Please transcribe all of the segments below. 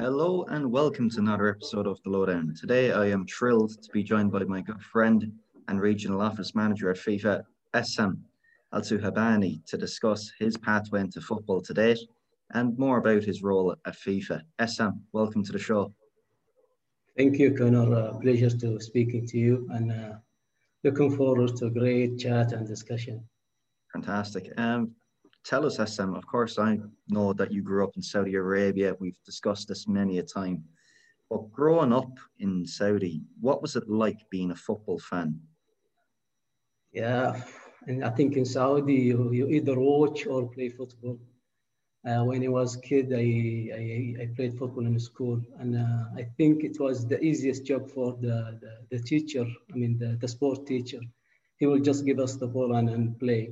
Hello and welcome to another episode of The Lowdown. Today I am thrilled to be joined by my good friend and regional office manager at FIFA, Essam Alsuhaibani, to discuss his pathway into football to date and more about his role at FIFA. Essam, welcome to the show. Thank you, Connor. Uh, pleasure to speaking to you and uh, looking forward to a great chat and discussion. Fantastic. Um, tell us, Essam, of course, I know that you grew up in Saudi Arabia. We've discussed this many a time. But growing up in Saudi, what was it like being a football fan? Yeah, and I think in Saudi, you, you either watch or play football. Uh, when I was a kid, I, I, I, played football in school, and uh, I think it was the easiest job for the, the, the teacher, I mean, the, the sport teacher. He will just give us the ball and, and play.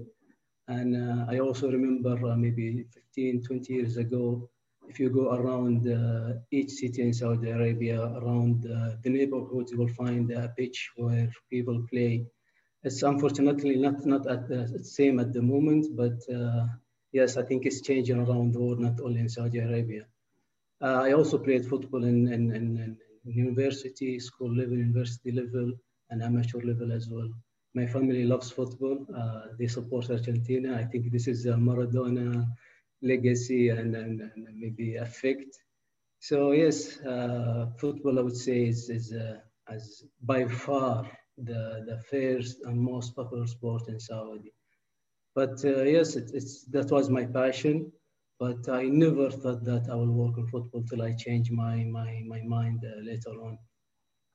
And uh, I also remember uh, maybe 15, 20 years ago, if you go around uh, each city in Saudi Arabia, around uh, the neighborhoods, you will find a pitch where people play. It's unfortunately not, not at the same at the moment, but uh, yes, I think it's changing around the world, not only in Saudi Arabia. Uh, I also played football in, in, in, in university, school level, university level, and amateur level as well my family loves football. Uh, they support Argentina. I think this is a Maradona legacy and, and, and maybe effect. So yes, uh, football I would say is, is uh, as by far the, the first and most popular sport in Saudi. But uh, yes, it, it's, that was my passion. But I never thought that I will work in football till I change my, my, my mind uh, later on.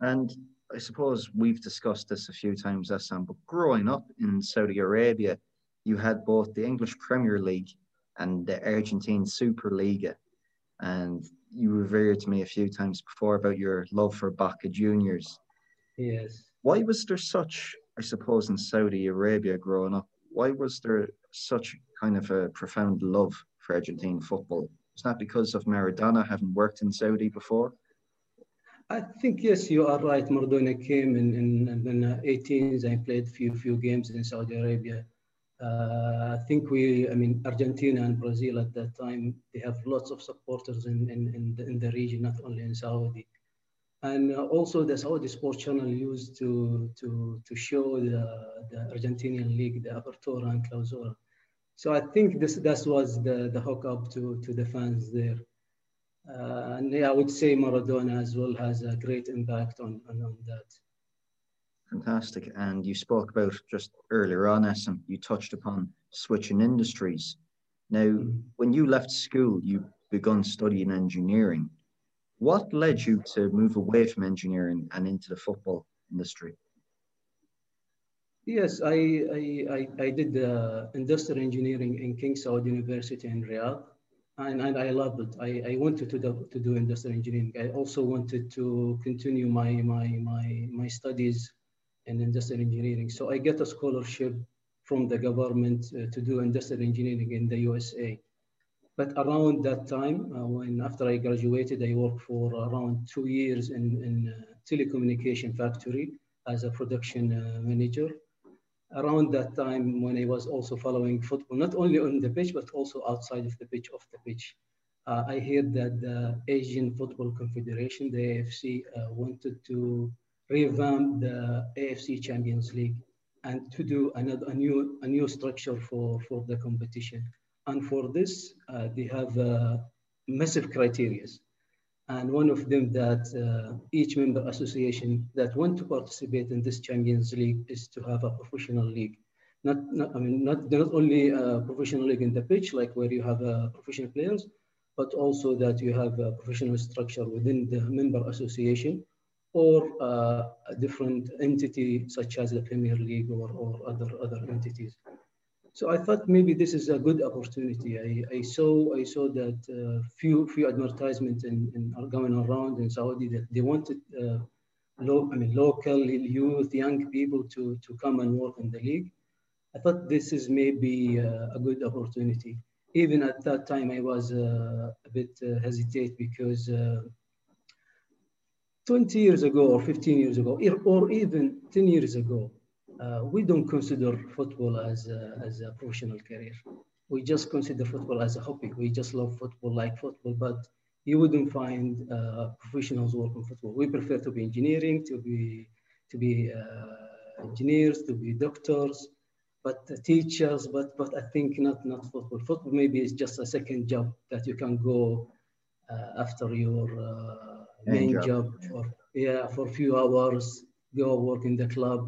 And I suppose we've discussed this a few times, Essam, but growing up in Saudi Arabia, you had both the English Premier League and the Argentine Superliga. And you revered to me a few times before about your love for Boca Juniors. Yes. Why was there such, I suppose, in Saudi Arabia growing up, why was there such kind of a profound love for Argentine football? It's not because of Maradona having worked in Saudi before? I think yes, you are right. Maradona came in in, in the 18s and played few few games in Saudi Arabia. Uh, I think we, I mean, Argentina and Brazil at that time, they have lots of supporters in in, in, the, in the region, not only in Saudi. And uh, also the Saudi Sports Channel used to to to show the, the Argentinian league, the Apertura and Clausura. So I think this that was the the hookup to to the fans there. Uh, and yeah, I would say Maradona as well has a great impact on, on, on that. Fantastic. And you spoke about just earlier on, Essam, you touched upon switching industries. Now, mm. when you left school, you begun studying engineering. What led you to move away from engineering and into the football industry? Yes, I, I, I, I did uh, industrial engineering in King Saud University in Riyadh and, and I loved it. I, I wanted to do, to do industrial engineering. I also wanted to continue my, my, my, my studies in industrial engineering. So I get a scholarship from the government uh, to do industrial engineering in the USA. But around that time, uh, when after I graduated, I worked for around two years in, in telecommunication factory as a production uh, manager around that time when I was also following football, not only on the pitch, but also outside of the pitch, off the pitch. Uh, I heard that the Asian Football Confederation, the AFC, uh, wanted to revamp the AFC Champions League and to do another, a, new, a new structure for, for the competition. And for this, uh, they have uh, massive criteria and one of them that uh, each member association that want to participate in this Champions League is to have a professional league. Not, not I mean, not, not only a professional league in the pitch, like where you have uh, professional players, but also that you have a professional structure within the member association or uh, a different entity such as the Premier League or, or other, other entities. So I thought maybe this is a good opportunity. I, I saw I saw that uh, few few advertisements in, in, are going around in Saudi that they wanted uh, low, I mean local youth, young people to to come and work in the league. I thought this is maybe uh, a good opportunity. Even at that time, I was uh, a bit uh, hesitate because uh, 20 years ago or 15 years ago, or even 10 years ago, uh, we don't consider football as a, as a professional career. We just consider football as a hobby. We just love football like football, but you wouldn't find uh, professionals working football. We prefer to be engineering, to be to be uh, engineers, to be doctors, but teachers. But but I think not not football. Football maybe is just a second job that you can go uh, after your uh, main, job. job for yeah for a few hours, go work in the club,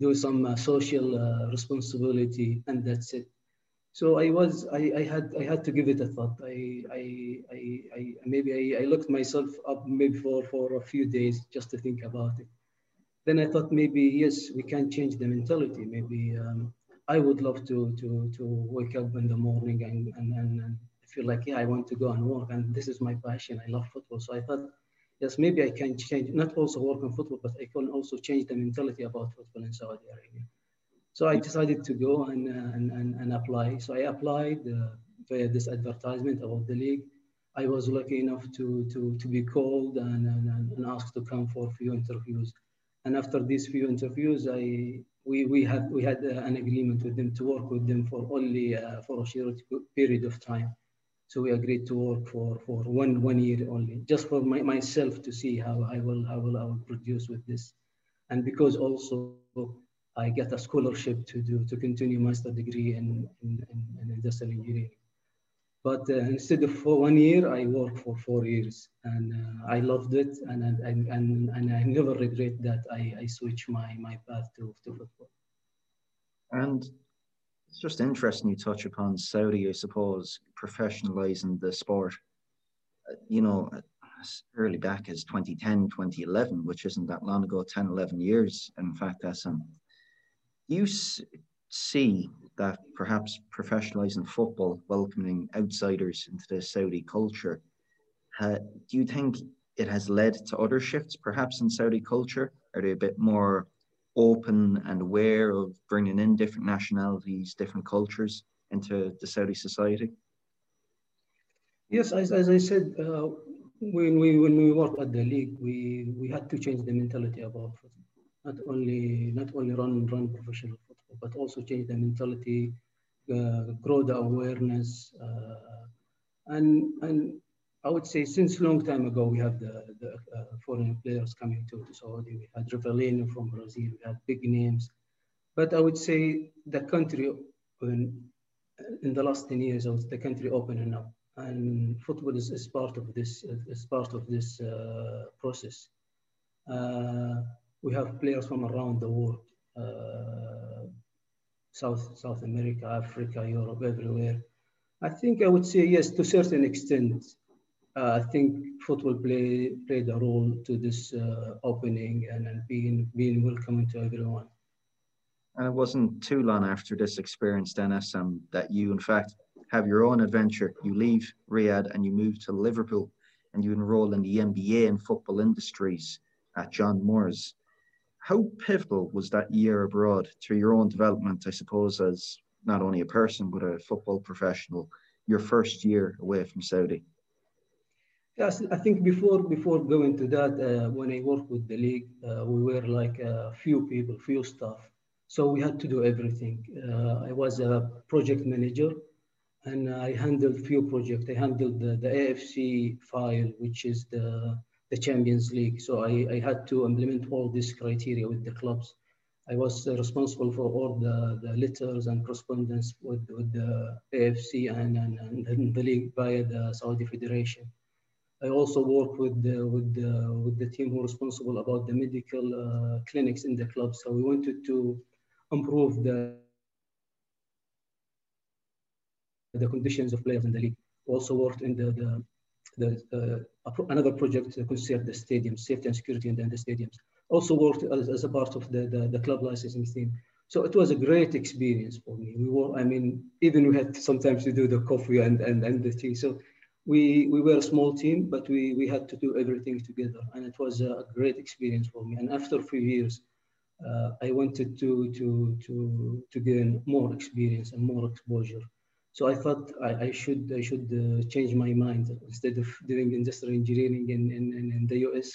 do some uh, social uh, responsibility, and that's it so I was, I, I had, I had to give it a thought. I, I, I, I maybe I, I looked myself up maybe for, for a few days just to think about it. Then I thought maybe, yes, we can change the mentality. Maybe um, I would love to, to, to wake up in the morning and, and, and, and feel like, yeah, I want to go and work and this is my passion. I love football. So I thought, yes, maybe I can change, not also work on football, but I can also change the mentality about football in Saudi Arabia. So I decided to go and, uh, and, and, and apply. So I applied uh, via this advertisement about the league. I was lucky enough to, to, to be called and, and, and asked to come for a few interviews. And after these few interviews, I, we, we, had, we had uh, an agreement with them to work with them for only uh, for a short period of time. So we agreed to work for, for one, one year only, just for my, myself to see how I will, how will I will produce with this. And because also I get a scholarship to do to continue master degree in, in, in industrial engineering. But uh, instead of for one year, I worked for four years, and uh, I loved it, and and, and and I never regret that I, I switched my my path to, to football. And it's just interesting you touch upon Saudi, I suppose, professionalizing the sport. Uh, you know, as early back as 2010, 2011, which isn't that long ago, 10, 11 years. In fact, that's um, you see that perhaps professionalizing football, welcoming outsiders into the Saudi culture, uh, do you think it has led to other shifts perhaps in Saudi culture? Are they a bit more open and aware of bringing in different nationalities, different cultures into the Saudi society? Yes, as, as I said, uh, when we when we worked at the league, we we had to change the mentality about football not only not only run run professional football, but also change the mentality, uh, grow the awareness, uh, and and I would say since a long time ago we have the, the uh, foreign players coming to, to Saudi. We had Rivelino from Brazil. We had big names, but I would say the country in, in the last 10 years, the country opening up, and football is, is part of this is part of this uh, process. Uh, we have players from around the world, uh, South, South America, Africa, Europe, everywhere. I think I would say yes, to a certain extent. Uh, I think football play, played a role to this uh, opening and, and being, being welcoming to everyone. And it wasn't too long after this experience, Dennis, um, that you, in fact, have your own adventure. You leave Riyadh and you move to Liverpool and you enroll in the MBA in football industries at John Moores how pivotal was that year abroad to your own development, I suppose, as not only a person, but a football professional, your first year away from Saudi? Yes, I think before before going to that, uh, when I worked with the league, uh, we were like a few people, few staff. So we had to do everything. Uh, I was a project manager and I handled few projects. I handled the, the AFC file, which is the the Champions League. So I, I had to implement all these criteria with the clubs. I was responsible for all the, the letters and correspondence with, with the AFC and, and, and the league via the Saudi Federation. I also work with the, with the, with the team who are responsible about the medical uh, clinics in the club. So we wanted to improve the the conditions of players in the league. Also worked in the, the the, uh, another project that concerned the stadiums, safety and security in the, in the stadiums. Also worked as, as, a part of the, the, the, club licensing team. So it was a great experience for me. We were, I mean, even we had sometimes to do the coffee and, and, and the tea. So we, we were a small team, but we, we had to do everything together. And it was a great experience for me. And after a few years, uh, I wanted to, to, to, to gain more experience and more exposure. So I thought I, I should I should uh, change my mind instead of doing industrial engineering in, in, in the US.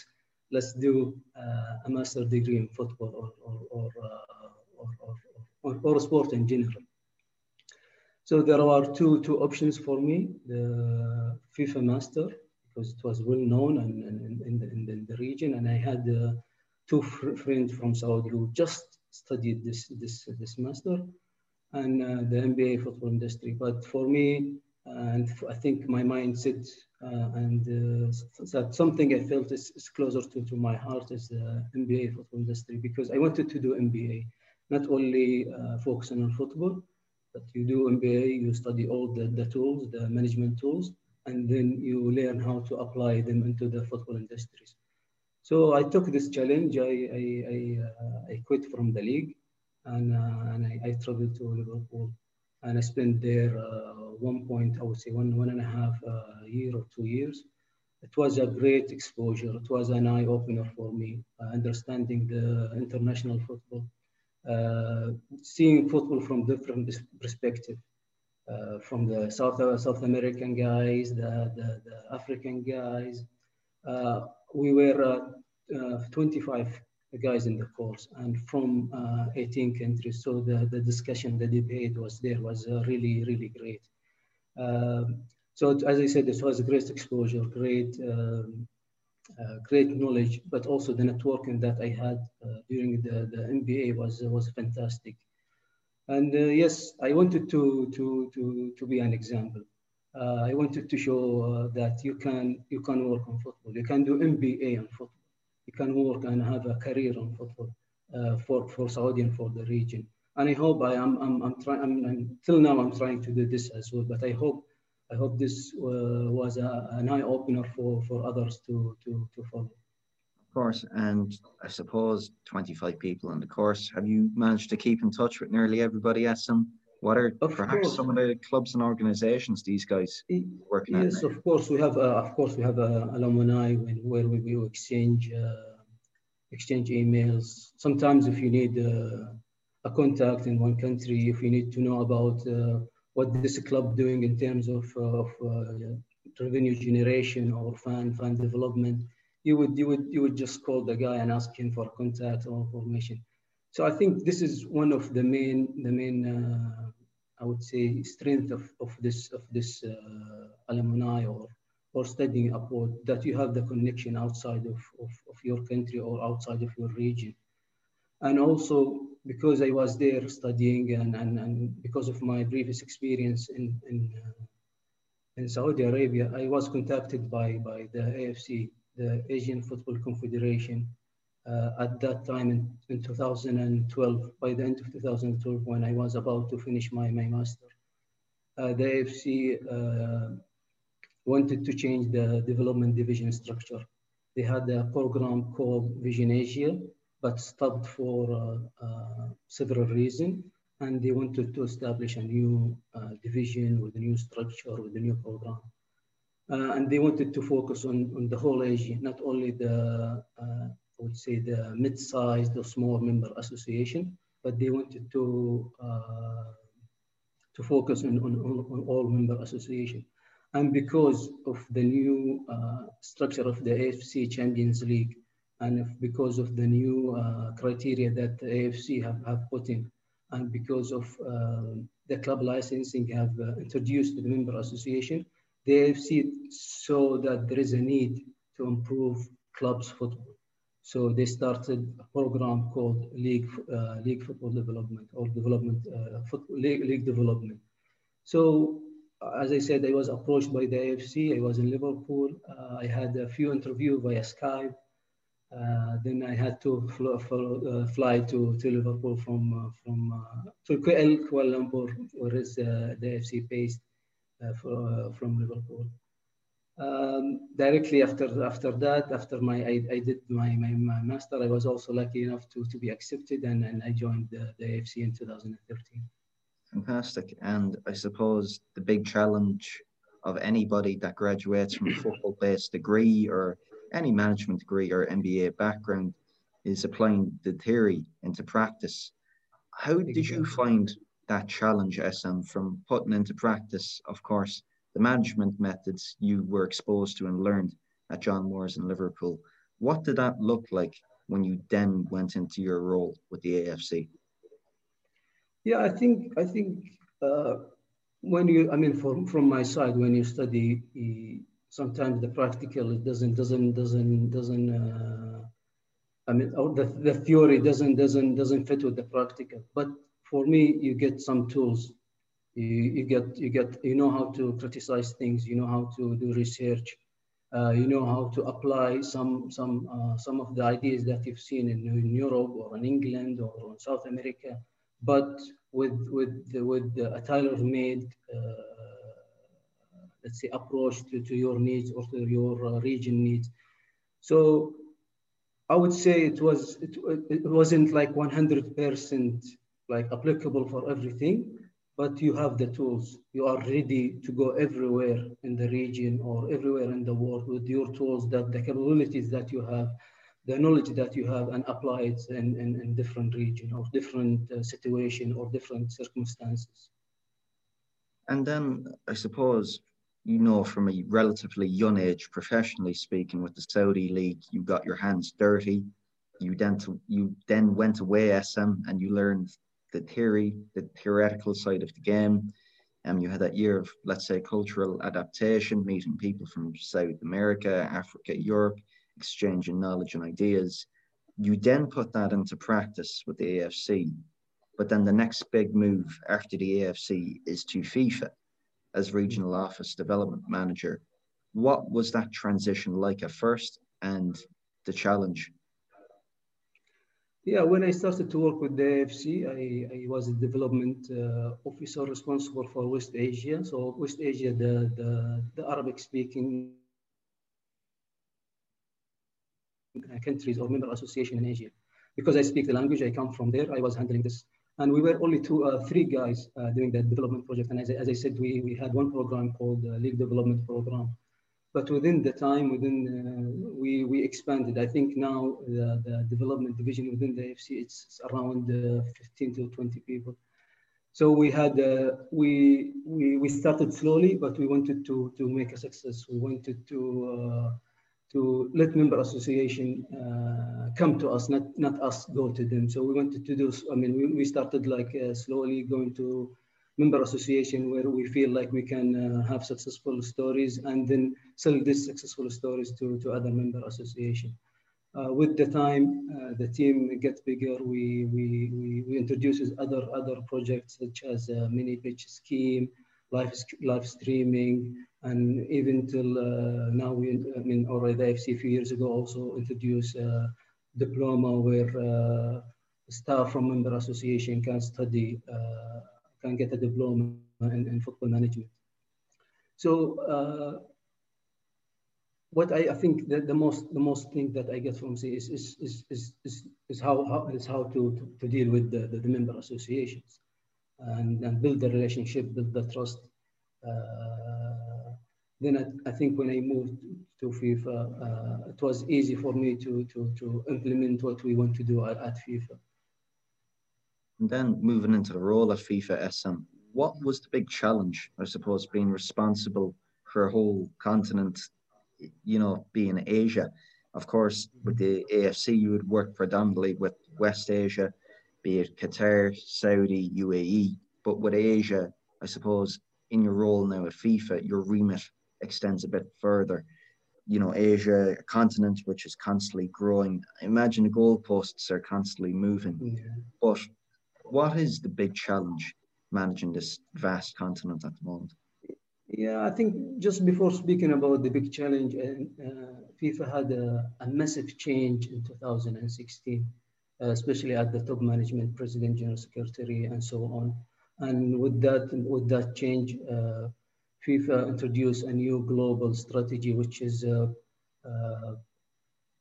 Let's do uh, a master degree in football or or or, uh, or, or, or, or sport in general. So there are two two options for me: the FIFA master because it was well known and, and, in, the, in, the, in, the, region. And I had uh, two fr friends from Saudi who just studied this this this master and uh, the MBA football industry. But for me, and I think my mindset uh, and uh, that something I felt is, is, closer to, to my heart is the MBA football industry because I wanted to do MBA, not only uh, focusing on football, but you do MBA, you study all the, the tools, the management tools, and then you learn how to apply them into the football industries. So I took this challenge. I, I, I, uh, I quit from the league and, uh, and I, I, traveled to Liverpool and I spent there uh, one point, I would say one, one and a half uh, year or two years. It was a great exposure. It was an eye opener for me, uh, understanding the international football, uh, seeing football from different perspective uh, from the South, South American guys, the, the, the African guys. We were uh, uh, 25 guys in the course and from uh, 18 countries. So the, the discussion, the debate was there, was really, really great. Um, so as I said, this was a great exposure, great, um, great knowledge, but also the networking that I had during the, the MBA was, was fantastic. And uh, yes, I wanted to, to, to, to be an example. Uh, I wanted to show uh, that you can, you can work on football. You can do MBA on football. You can work and have a career on football uh, for, for Saudi and for the region. And I hope I am, I'm, I'm trying, I'm, I'm, till now I'm trying to do this as well, but I hope, I hope this uh, was a, an eye opener for, for others to, to, to follow Of course, and I suppose 25 people in the course. Have you managed to keep in touch with nearly everybody at some? What are of perhaps course. some of the clubs and organizations these guys working yes, Yes, of course we have. Uh, of course we have uh, alumni when, where we, we exchange uh, exchange emails. Sometimes if you need uh, a contact in one country, if you need to know about uh, what this club doing in terms of, uh, of revenue generation or fan fan development, you would you would you would just call the guy and ask him for contact or information. So I think this is one of the main the main uh, I would say strength of, of this of this uh, alumni or or studying abroad that you have the connection outside of, of, of, your country or outside of your region. And also because I was there studying and, and, and because of my previous experience in, in, uh, in Saudi Arabia, I was contacted by, by the AFC the Asian Football Confederation at that time in, in 2012, by the end of 2012, when I was about to finish my, my master. Uh, the AFC uh, wanted to change the development division structure. They had a program called Vision Asia, but stopped for uh, uh, several reasons. And they wanted to establish a new uh, division with a new structure, with a new program. Uh, and they wanted to focus on, on the whole Asia, not only the, uh, Would say the mid-sized or small member association, but they wanted to, uh, to focus on, on, on, all member association. And because of the new uh, structure of the AFC Champions League, and because of the new uh, criteria that the AFC have, have put in, and because of uh, the club licensing have introduced to the member association, the AFC saw that there is a need to improve clubs football. So they started a program called League, uh, League Football Development or Development, uh, League, League Development. So as I said, I was approached by the AFC. I was in Liverpool. Uh, I had a few interviews via Skype. Uh, then I had to fl uh, fly to, to Liverpool from uh, from uh, to Kuala Lumpur, where is uh, the AFC based. Uh, for, uh, from Liverpool. Um, directly after after that, after my I, I did my, my, my, master, I was also lucky enough to, to be accepted and, and I joined the, the AFC in 2013. Fantastic. And I suppose the big challenge of anybody that graduates from a football-based degree or any management degree or MBA background is applying the theory into practice. How did you find that challenge Essam from putting into practice, of course, the management methods you were exposed to and learned at John Moores in Liverpool. What did that look like when you then went into your role with the AFC? Yeah, I think I think uh, when you, I mean, from from my side, when you study sometimes the practical it doesn't doesn't doesn't doesn't uh, I mean the, the theory doesn't doesn't doesn't fit with the practical. But for me, you get some tools. You, you get you get you know how to criticize things. You know how to do research. Uh, you know how to apply some some uh, some of the ideas that you've seen in, in Europe or in England or in South America, but with with with a tailor-made uh, let's say, approach to, to your needs or to your uh, region needs. So I would say it was it, it wasn't like 100% like applicable for everything, but you have the tools. You are ready to go everywhere in the region or everywhere in the world with your tools, that the capabilities that you have, the knowledge that you have, and apply it in, in, in different region or different uh, situation or different circumstances. And then I suppose you know from a relatively young age, professionally speaking, with the Saudi league, you got your hands dirty. You then to, you then went away Essam and you learned the theory, the theoretical side of the game. Um, you had that year of, let's say, cultural adaptation, meeting people from South America, Africa, Europe, exchanging knowledge and ideas. You then put that into practice with the AFC. But then the next big move after the AFC is to FIFA as regional office development manager. What was that transition like at first and the challenge? Yeah, when I started to work with the AFC, I, I was a development uh, officer responsible for West Asia. So West Asia, the, the, the Arabic speaking countries or member association in Asia. Because I speak the language, I come from there, I was handling this and we were only two, uh, three guys uh, doing that development project. And as, as I said, we, we had one program called uh, League Development Program. But within the time, within uh, we, we expanded. I think now the, the development division within the AFC, it's around uh, 15 to 20 people. So we had, uh, we, we, we started slowly, but we wanted to, to make a success. We wanted to to let member association uh, come to us, not not us go to them. So we wanted to do. I mean, we, we started like uh, slowly going to member association where we feel like we can uh, have successful stories and then sell these successful stories to to other member association. Uh, with the time, uh, the team gets bigger. We we we, we introduces other other projects such as mini pitch scheme, live live streaming, and even till uh, now, we, I mean, already the AFC a few years ago also introduced a diploma where uh, staff from member association can study, uh, can get a diploma in, in football management. So what I, I, think that the most the most thing that I get from C is is is is, is, is how, how is how to, to, to deal with the, the, the, member associations and, and build the relationship, build the trust. Uh, then I, I, think when I moved to FIFA, uh, it was easy for me to, to, to implement what we want to do at, at FIFA. And then moving into the role at FIFA Essam, what was the big challenge, I suppose, being responsible for a whole continent, you know, being Asia? Of course, with the AFC, you would work predominantly with West Asia, be it Qatar, Saudi, UAE. But with Asia, I suppose, in your role now at FIFA, your remit extends a bit further. You know, Asia, a continent which is constantly growing. Imagine the goalposts are constantly moving. Yeah. But what is the big challenge managing this vast continent at the moment? Yeah, I think just before speaking about the big challenge, uh, FIFA had a, a, massive change in 2016, uh, especially at the top management, president, general secretary, and so on. And with that, with that change, uh, FIFA introduced a new global strategy, which is uh, uh,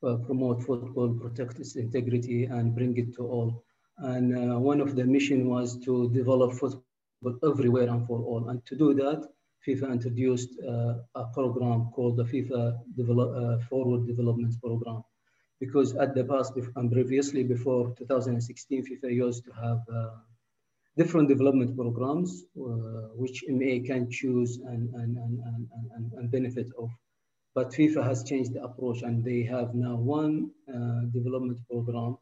uh, promote football, protect its integrity, and bring it to all. And uh, one of the mission was to develop football everywhere and for all. And to do that, FIFA introduced uh, a program called the FIFA Develop, uh, Forward Development Program. Because at the past and previously before 2016, FIFA used to have different development programs uh, which MA can choose and, and, and, and, and, benefit of. But FIFA has changed the approach and they have now one uh, development program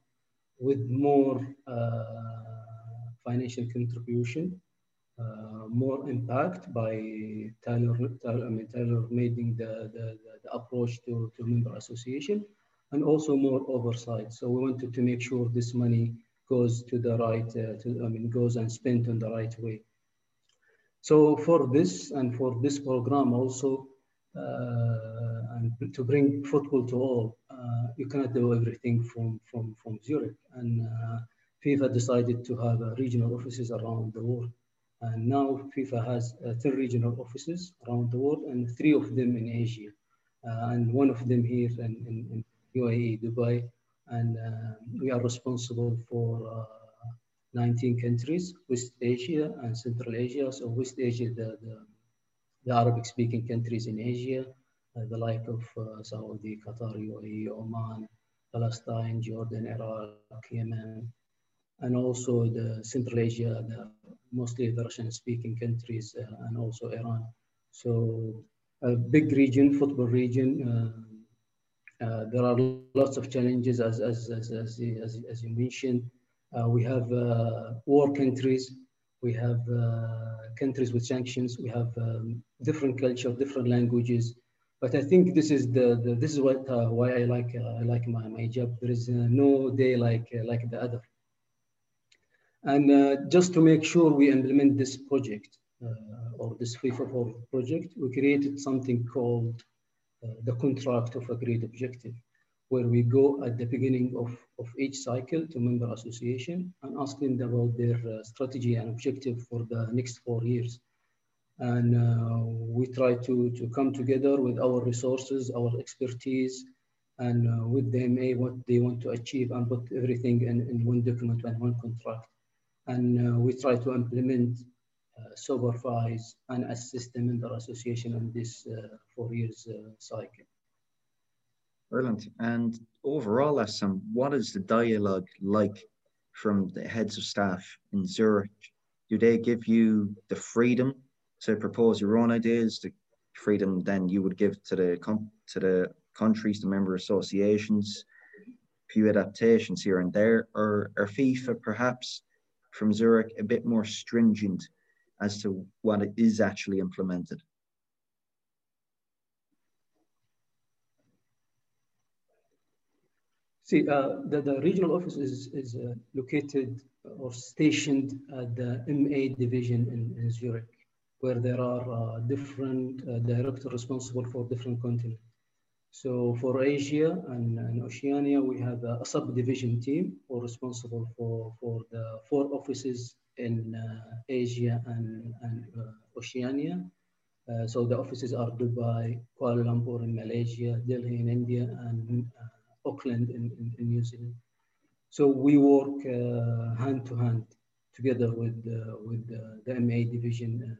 with more uh, financial contribution uh, more impact by Tyler, Tyler, I mean, Tyler making the, the, the, approach to, to member association and also more oversight. So we wanted to make sure this money goes to the right, uh, to, I mean, goes and spent in the right way. So for this and for this program also, uh, and to bring football to all, you cannot do everything from, from, from Zurich. And uh, FIFA decided to have regional offices around the world. And now FIFA has uh, 10 regional offices around the world and three of them in Asia. Uh, and one of them here in, in, in UAE, Dubai. And uh, we are responsible for uh, 19 countries, West Asia and Central Asia. So West Asia, the, the, the Arabic speaking countries in Asia, uh, the like of uh, Saudi, Qatar, UAE, Oman, Palestine, Jordan, Iraq, Yemen, and also the Central Asia, the, mostly the Russian-speaking countries, uh, and also Iran. So a big region, football region. Uh, uh, there are lots of challenges, as as as as, as, as you mentioned. Uh, we have uh, war countries. We have uh, countries with sanctions. We have um, different culture, different languages. But I think this is the, the this is what why I like I like my, my job. There is no day like like the other. And uh, just to make sure we implement this project uh, or this FIFA Forward project, we created something called uh, the contract of a great objective, where we go at the beginning of, of each cycle to member association and ask them about their uh, strategy and objective for the next four years. And uh, we try to, to come together with our resources, our expertise, and uh, with them, a, what they want to achieve and put everything in, in one document and one contract and uh, we try to implement, uh, supervise, and assist them in their association in this uh, four years cycle. Brilliant. And overall, Essam, what is the dialogue like from the heads of staff in Zurich? Do they give you the freedom to propose your own ideas, the freedom then you would give to the to the countries, the member associations, few adaptations here and there, or, or FIFA perhaps from Zurich a bit more stringent as to what is actually implemented? See, uh, the, the regional office is, is uh, located or stationed at the MA division in, in Zurich, where there are uh, different uh, directors responsible for different continents. So for Asia and, and Oceania, we have a, a, subdivision team who responsible for, for the four offices in uh, Asia and, and uh, Oceania. Uh, so the offices are Dubai, Kuala Lumpur in Malaysia, Delhi in India, and uh, Auckland in, in, in, New Zealand. So we work hand to hand together with, with the MA division,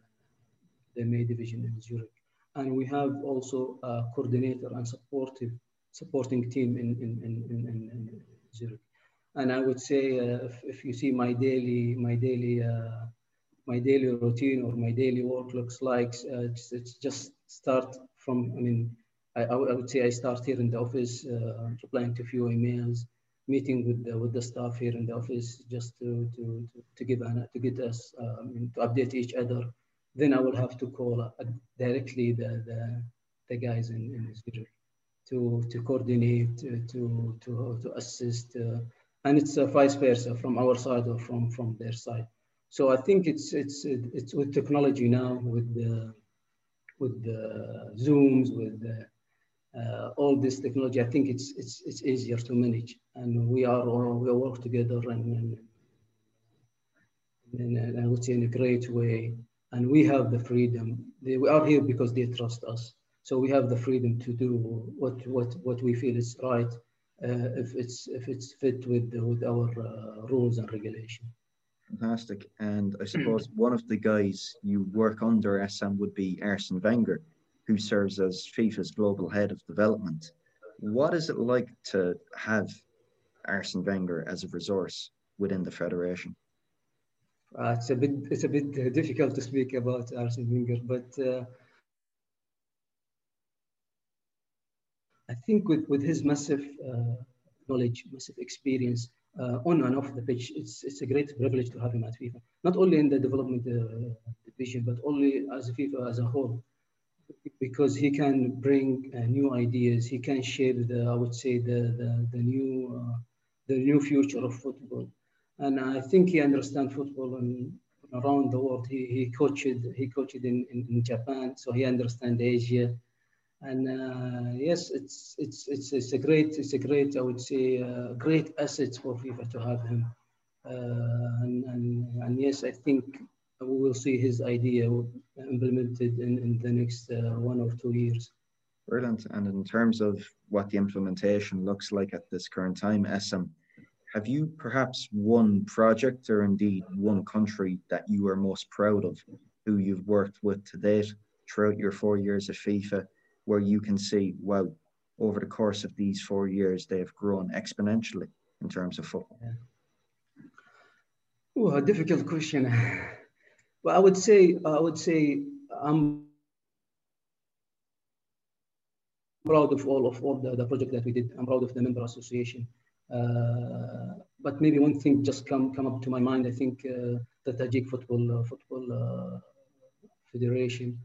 the MA division in Zurich and we have also a coordinator and supportive supporting team in, in, in, in, in Zurich. And I would say uh, if, if you see my daily, my daily, uh, my daily routine or my daily work looks like, uh, it's, it's, just start from, I mean, I, I, would say I start here in the office, uh, replying to a few emails, meeting with the, with the staff here in the office just to, to, to, give, an, to get us, um, to update each other then I will have to call uh, directly the, the, the guys in, in Israel to, to coordinate, to, to, to, assist. Uh, and it's vice versa from our side or from, from their side. So I think it's, it's, it's with technology now, with the, with the Zooms, with the, uh, all this technology, I think it's, it's, it's easier to manage. And we are all, we work together and, and, and I would say in a great way and we have the freedom. They, we are here because they trust us. So we have the freedom to do what what what we feel is right, uh, if it's if it's fit with with our uh, rules and regulation. Fantastic. And I suppose one of the guys you work under Essam would be Arsene Wenger, who serves as FIFA's global head of development. What is it like to have Arsene Wenger as a resource within the federation? Uh, it's a bit it's a bit difficult to speak about Arsene Wenger, but uh, I think with with his massive uh, knowledge, massive experience, uh, on and off the pitch. It's, it's a great privilege to have him at FIFA, not only in the development uh, division, but only as FIFA as a whole, because he can bring uh, new ideas. He can shape the, I would say, the, the, the new, the new future of football. And I think he understands football and around the world. He, he coached, he coached in, in, in Japan, so he understands Asia and uh, yes, it's, it's it's it's a great it's a great I would say uh, great asset for FIFA to have him. Uh, and, and and yes, I think we will see his idea implemented in, in the next uh, one or two years. Brilliant. And in terms of what the implementation looks like at this current time, Essam, have you perhaps one project or indeed one country that you are most proud of, who you've worked with to date throughout your four years at FIFA? where you can see, wow, over the course of these four years, they have grown exponentially in terms of football? Oh, a difficult question. Well, I would say, I would say, I'm proud of all of all the, the project that we did. I'm proud of the member association. Uh, but maybe one thing just come come up to my mind. I think uh, the Tajik football uh, football federation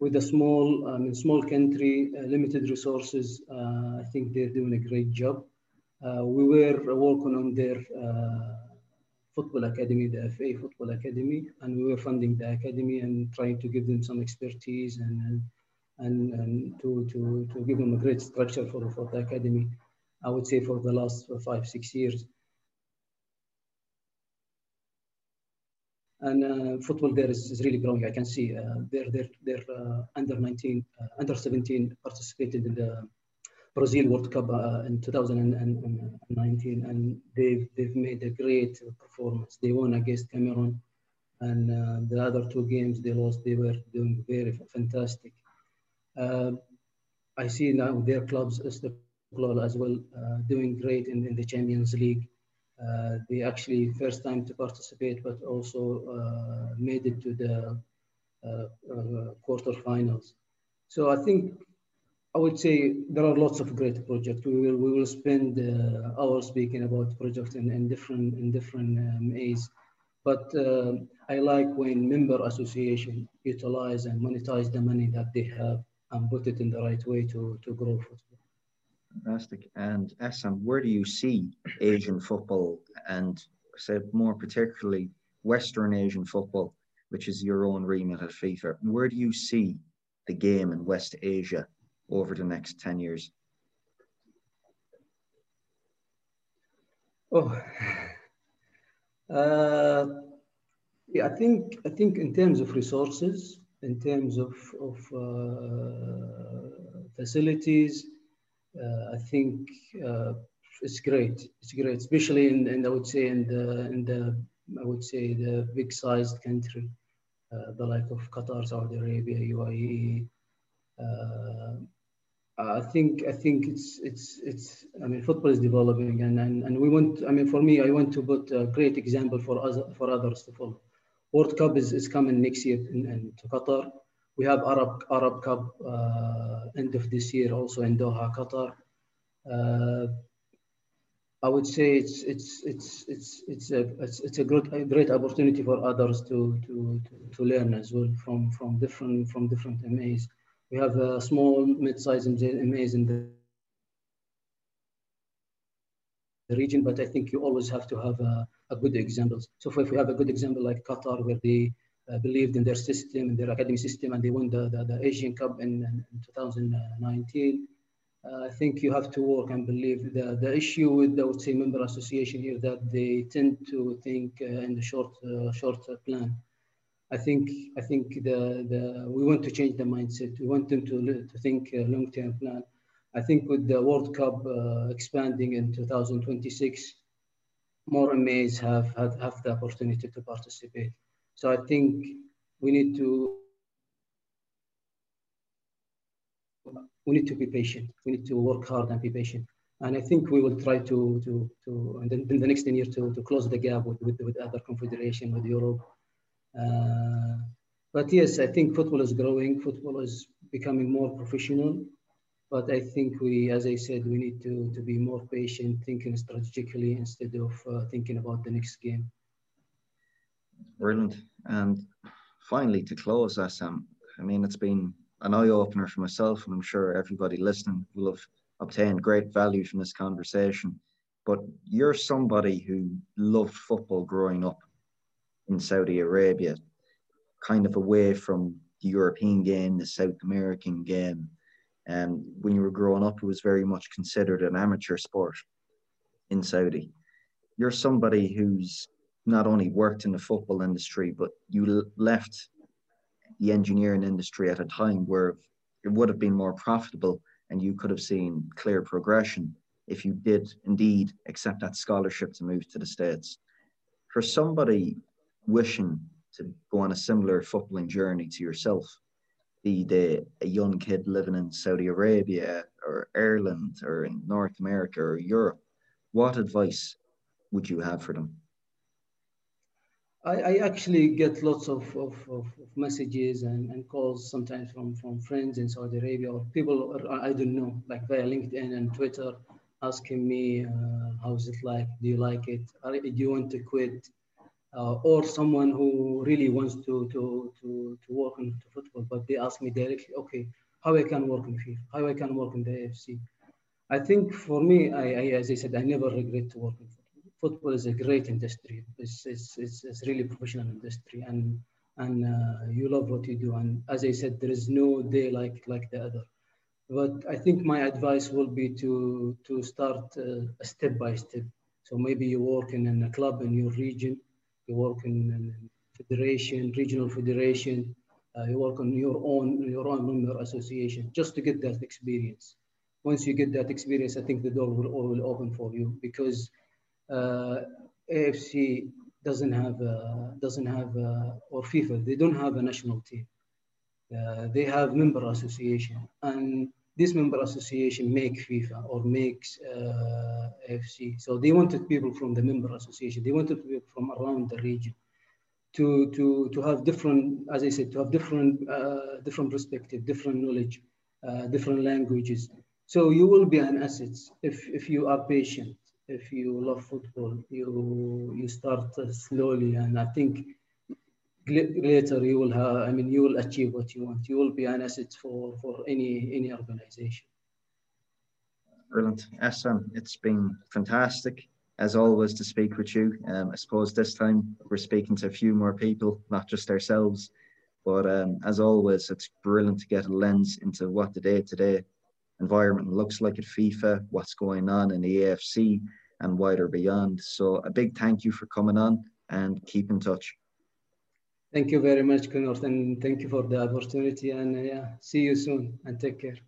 with a small, I mean, small country, limited resources, I think they're doing a great job. We were working on their football academy, the FA Football Academy, and we were funding the academy and trying to give them some expertise and, and, and, and to, to, to give them a great structure for, for the academy, I would say for the last five, six years. and uh, football there is, is, really growing. I can see uh, they're they're they're uh, under 19, uh, under 17 participated in the Brazil World Cup uh, in 2019, and they've they've made a great performance. They won against Cameroon, and uh, the other two games they lost. They were doing very fantastic. I see now their clubs, Istiklol as well, doing great in, in the Champions League. Uh, they actually first time to participate, but also uh, made it to the uh, quarterfinals. So I think I would say there are lots of great projects. We will we will spend uh, hours speaking about projects in, in different in different um, ways. But uh, I like when member association utilize and monetize the money that they have and put it in the right way to to grow football. Fantastic. And Essam, where do you see Asian football and say more particularly Western Asian football, which is your own remit at FIFA? Where do you see the game in West Asia over the next 10 years? Oh, uh, yeah, I think I think in terms of resources, in terms of of uh, facilities, I think uh, it's great. It's great, especially in, in I would say in the in the I would say the big sized country, uh, the like of Qatar, Saudi Arabia, UAE. I think I think it's it's it's I mean football is developing and, and and we want I mean for me I want to put a great example for us for others to follow. World Cup is, is coming next year in, in to Qatar. We have Arab Arab Cup uh, end of this year also in Doha, Qatar. Uh, I would say it's it's it's it's it's a it's, it's a great a great opportunity for others to, to to learn as well from from different from different MAs. We have a small mid-sized MAs in the region, but I think you always have to have a, a good examples. So if we have a good example like Qatar, where they believed in their system, in their academy system, and they won the, the, the Asian Cup in, in 2019. Uh, I think you have to work and believe the, the issue with the, I would say, member association here that they tend to think uh, in the short, uh, short plan. I think I think the, the we want to change the mindset. We want them to, to think long-term plan. I think with the World Cup uh, expanding in 2026, more MAs have, have, have the opportunity to participate. So I think we need to we need to be patient. We need to work hard and be patient. And I think we will try to to to in the next 10 years to, to close the gap with, with, with other confederation with Europe. Uh, but yes, I think football is growing. Football is becoming more professional. But I think we, as I said, we need to, to be more patient, thinking strategically instead of uh, thinking about the next game. Brilliant. And finally, to close, Essam, I mean, it's been an eye opener for myself, and I'm sure everybody listening will have obtained great value from this conversation. But you're somebody who loved football growing up in Saudi Arabia, kind of away from the European game, the South American game. And um, when you were growing up, it was very much considered an amateur sport in Saudi. You're somebody who's not only worked in the football industry, but you left the engineering industry at a time where it would have been more profitable and you could have seen clear progression if you did indeed accept that scholarship to move to the States. For somebody wishing to go on a similar footballing journey to yourself, be they a young kid living in Saudi Arabia or Ireland or in North America or Europe, what advice would you have for them? I, I actually get lots of, of, of, messages and, and calls sometimes from, from friends in Saudi Arabia or people I don't know, like via LinkedIn and Twitter, asking me, uh, how's it like? Do you like it? Do you want to quit? Uh, or someone who really wants to, to, to, to work in football, but they ask me directly, okay, how I can work in FIFA, how I can work in the AFC. I think for me, I, I, as I said, I never regret to work in football football is a great industry. It's, it's, it's, it's really professional industry and, and uh, you love what you do. And as I said, there is no day like, like the other. But I think my advice will be to, to start uh, step by step. So maybe you work in, in a club in your region, you work in, in federation, regional federation, uh, you work on your own, your own member association, just to get that experience. Once you get that experience, I think the door will, will open for you because AFC doesn't have a, doesn't have a, or FIFA they don't have a national team. Uh, they have member association, and this member association make FIFA or makes uh, AFC. So they wanted people from the member association. They wanted people from around the region to to to have different, as I said, to have different uh, different perspective, different knowledge, uh, different languages. So you will be an asset if if you are patient if you love football, you you start slowly, and I think later you will have. I mean, you will achieve what you want. You will be an asset for for any any organization. Brilliant, Essam. It's been fantastic as always to speak with you. Um, I suppose this time we're speaking to a few more people, not just ourselves. But um, as always, it's brilliant to get a lens into what the day-to-day environment looks like at FIFA, what's going on in the AFC and wider beyond. So a big thank you for coming on and keep in touch. Thank you very much, Connor, and thank you for the opportunity. And uh, yeah, see you soon and take care.